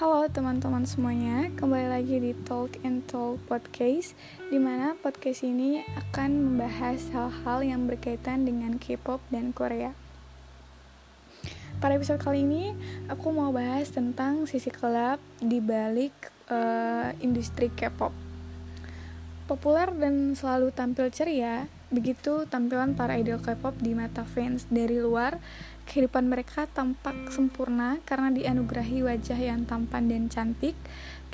Halo teman-teman semuanya, kembali lagi di Talk and Talk Podcast Di mana podcast ini akan membahas hal-hal yang berkaitan dengan K-pop dan Korea. Pada episode kali ini, aku mau bahas tentang sisi gelap di balik uh, industri K-pop Populer dan selalu tampil ceria, begitu tampilan para idol K-pop di mata fans dari luar Kehidupan mereka tampak sempurna karena dianugerahi wajah yang tampan dan cantik,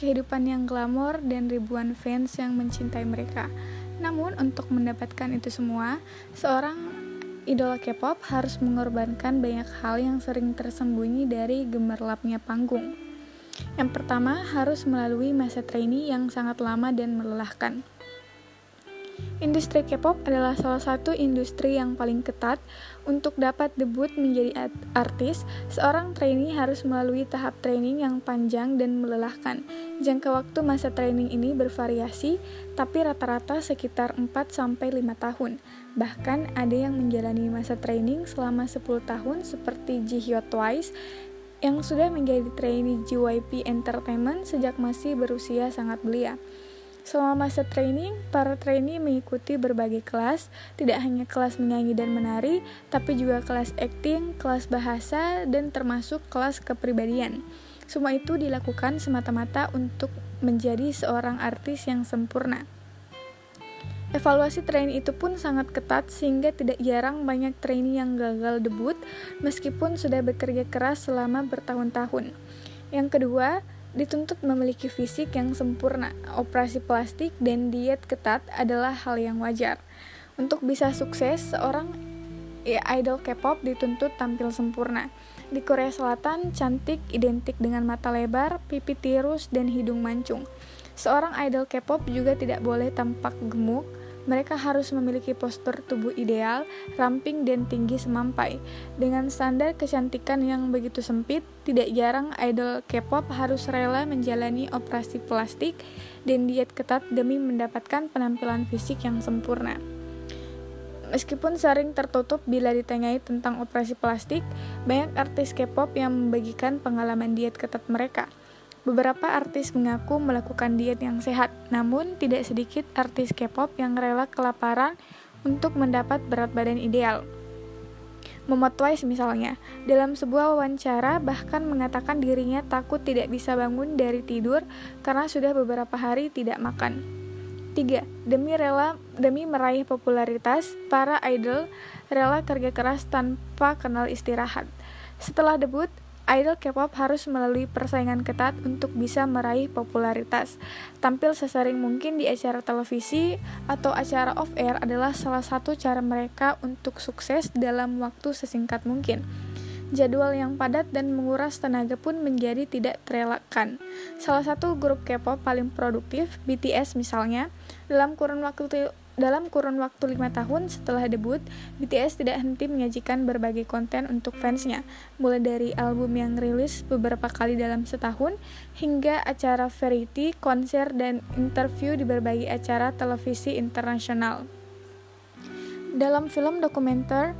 kehidupan yang glamor, dan ribuan fans yang mencintai mereka. Namun, untuk mendapatkan itu semua, seorang idola K-pop harus mengorbankan banyak hal yang sering tersembunyi dari gemerlapnya panggung. Yang pertama, harus melalui masa trainee yang sangat lama dan melelahkan. Industri K-pop adalah salah satu industri yang paling ketat. Untuk dapat debut menjadi artis, seorang trainee harus melalui tahap training yang panjang dan melelahkan. Jangka waktu masa training ini bervariasi, tapi rata-rata sekitar 4-5 tahun. Bahkan ada yang menjalani masa training selama 10 tahun seperti Jihyo Twice yang sudah menjadi trainee JYP Entertainment sejak masih berusia sangat belia. Selama masa training, para trainee mengikuti berbagai kelas, tidak hanya kelas menyanyi dan menari, tapi juga kelas acting, kelas bahasa, dan termasuk kelas kepribadian. Semua itu dilakukan semata-mata untuk menjadi seorang artis yang sempurna. Evaluasi trainee itu pun sangat ketat sehingga tidak jarang banyak trainee yang gagal debut meskipun sudah bekerja keras selama bertahun-tahun. Yang kedua, dituntut memiliki fisik yang sempurna. Operasi plastik dan diet ketat adalah hal yang wajar. Untuk bisa sukses, seorang idol K-pop dituntut tampil sempurna. Di Korea Selatan, cantik identik dengan mata lebar, pipi tirus, dan hidung mancung. Seorang idol K-pop juga tidak boleh tampak gemuk, mereka harus memiliki postur tubuh ideal, ramping, dan tinggi semampai. Dengan standar kecantikan yang begitu sempit, tidak jarang idol K-pop harus rela menjalani operasi plastik dan diet ketat demi mendapatkan penampilan fisik yang sempurna. Meskipun sering tertutup bila ditanyai tentang operasi plastik, banyak artis K-pop yang membagikan pengalaman diet ketat mereka. Beberapa artis mengaku melakukan diet yang sehat, namun tidak sedikit artis K-pop yang rela kelaparan untuk mendapat berat badan ideal. Momo Twice misalnya, dalam sebuah wawancara bahkan mengatakan dirinya takut tidak bisa bangun dari tidur karena sudah beberapa hari tidak makan. 3. Demi rela demi meraih popularitas, para idol rela kerja keras tanpa kenal istirahat. Setelah debut, idol K-pop harus melalui persaingan ketat untuk bisa meraih popularitas. Tampil sesering mungkin di acara televisi atau acara off-air adalah salah satu cara mereka untuk sukses dalam waktu sesingkat mungkin. Jadwal yang padat dan menguras tenaga pun menjadi tidak terelakkan. Salah satu grup K-pop paling produktif, BTS misalnya, dalam kurun waktu dalam kurun waktu lima tahun setelah debut, BTS tidak henti menyajikan berbagai konten untuk fansnya, mulai dari album yang rilis beberapa kali dalam setahun, hingga acara variety, konser, dan interview di berbagai acara televisi internasional. Dalam film dokumenter,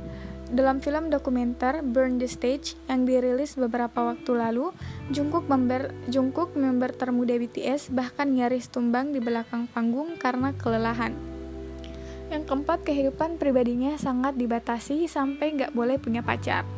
dalam film dokumenter Burn the Stage yang dirilis beberapa waktu lalu, Jungkook member, Jungkook member termuda BTS bahkan nyaris tumbang di belakang panggung karena kelelahan. Yang keempat, kehidupan pribadinya sangat dibatasi sampai nggak boleh punya pacar.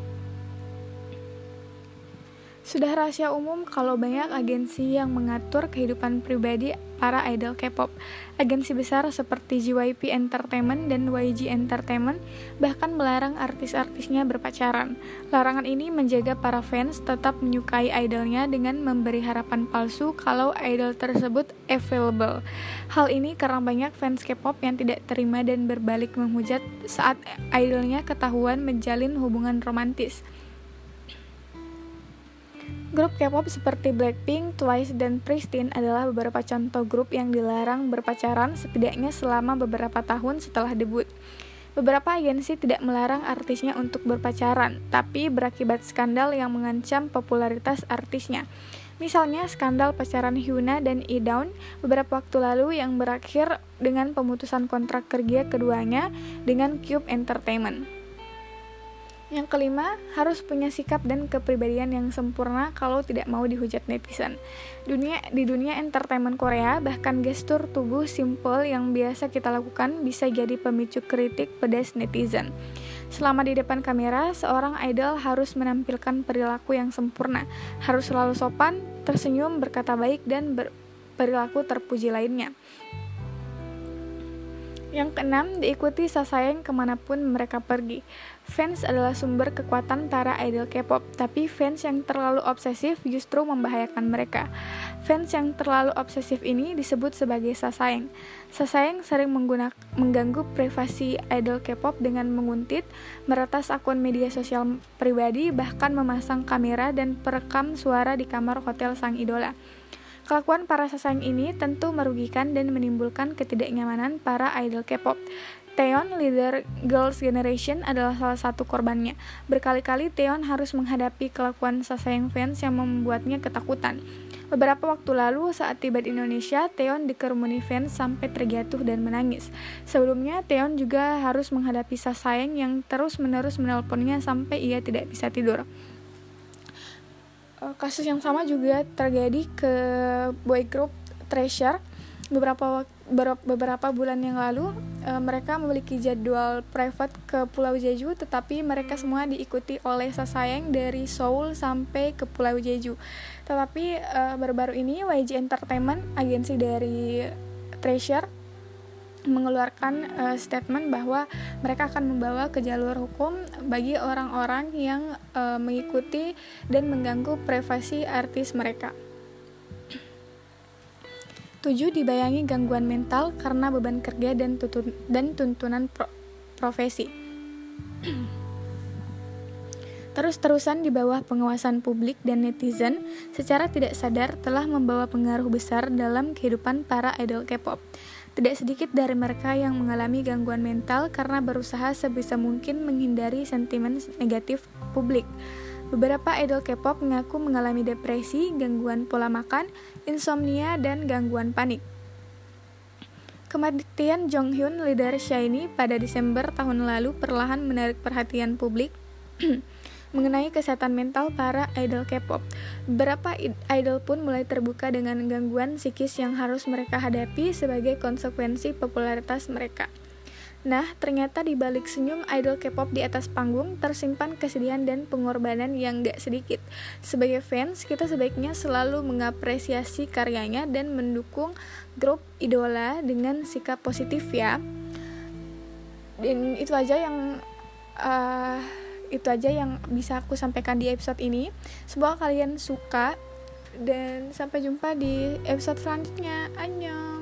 Sudah rahasia umum kalau banyak agensi yang mengatur kehidupan pribadi para idol K-pop. Agensi besar seperti JYP Entertainment dan YG Entertainment bahkan melarang artis-artisnya berpacaran. Larangan ini menjaga para fans tetap menyukai idolnya dengan memberi harapan palsu kalau idol tersebut available. Hal ini karena banyak fans K-pop yang tidak terima dan berbalik menghujat saat idolnya ketahuan menjalin hubungan romantis. Grup K-pop seperti Blackpink, Twice, dan Pristin adalah beberapa contoh grup yang dilarang berpacaran setidaknya selama beberapa tahun setelah debut. Beberapa agensi tidak melarang artisnya untuk berpacaran, tapi berakibat skandal yang mengancam popularitas artisnya. Misalnya skandal pacaran Hyuna dan Idaun beberapa waktu lalu yang berakhir dengan pemutusan kontrak kerja keduanya dengan Cube Entertainment. Yang kelima, harus punya sikap dan kepribadian yang sempurna kalau tidak mau dihujat netizen. Dunia di dunia entertainment Korea, bahkan gestur tubuh simple yang biasa kita lakukan bisa jadi pemicu kritik pedas netizen. Selama di depan kamera, seorang idol harus menampilkan perilaku yang sempurna, harus selalu sopan, tersenyum, berkata baik, dan berperilaku terpuji lainnya. Yang keenam, diikuti sasayang ke mana pun mereka pergi. Fans adalah sumber kekuatan para idol K-pop, tapi fans yang terlalu obsesif justru membahayakan mereka. Fans yang terlalu obsesif ini disebut sebagai sasayang. Sasayang sering mengganggu privasi idol K-pop dengan menguntit, meretas akun media sosial pribadi, bahkan memasang kamera dan perekam suara di kamar hotel sang idola. Kelakuan para sasayang ini tentu merugikan dan menimbulkan ketidaknyamanan para idol K-pop. Taeyeon, leader Girls' Generation, adalah salah satu korbannya. Berkali-kali Taeyeon harus menghadapi kelakuan sasayang fans yang membuatnya ketakutan. Beberapa waktu lalu, saat tiba di Indonesia, Taeyeon dikerumuni fans sampai terjatuh dan menangis. Sebelumnya, Taeyeon juga harus menghadapi sasayang yang terus-menerus menelponnya sampai ia tidak bisa tidur. Eh, kasus yang sama juga terjadi ke boy group Treasure beberapa beberapa bulan yang lalu e, mereka memiliki jadwal private ke Pulau Jeju tetapi mereka semua diikuti oleh sasayang dari Seoul sampai ke Pulau Jeju. Tetapi e, baru-baru ini YG Entertainment agensi dari Treasure mengeluarkan uh, statement bahwa mereka akan membawa ke jalur hukum bagi orang-orang yang uh, mengikuti dan mengganggu privasi artis mereka. 7. Dibayangi gangguan mental karena beban kerja dan, tutun dan tuntunan pro profesi. Terus-terusan di bawah pengawasan publik dan netizen, secara tidak sadar telah membawa pengaruh besar dalam kehidupan para idol K-pop. Tidak sedikit dari mereka yang mengalami gangguan mental karena berusaha sebisa mungkin menghindari sentimen negatif publik. Beberapa idol K-pop mengaku mengalami depresi, gangguan pola makan, insomnia, dan gangguan panik. Kematian Jong Hyun, leader SHINee, pada Desember tahun lalu perlahan menarik perhatian publik mengenai kesehatan mental para idol K-pop. Beberapa idol pun mulai terbuka dengan gangguan psikis yang harus mereka hadapi sebagai konsekuensi popularitas mereka. Nah, ternyata di balik senyum idol K-pop di atas panggung tersimpan kesedihan dan pengorbanan yang gak sedikit. Sebagai fans, kita sebaiknya selalu mengapresiasi karyanya dan mendukung grup idola dengan sikap positif ya. Dan itu aja yang uh, itu aja yang bisa aku sampaikan di episode ini. Semoga kalian suka dan sampai jumpa di episode selanjutnya. Annyeong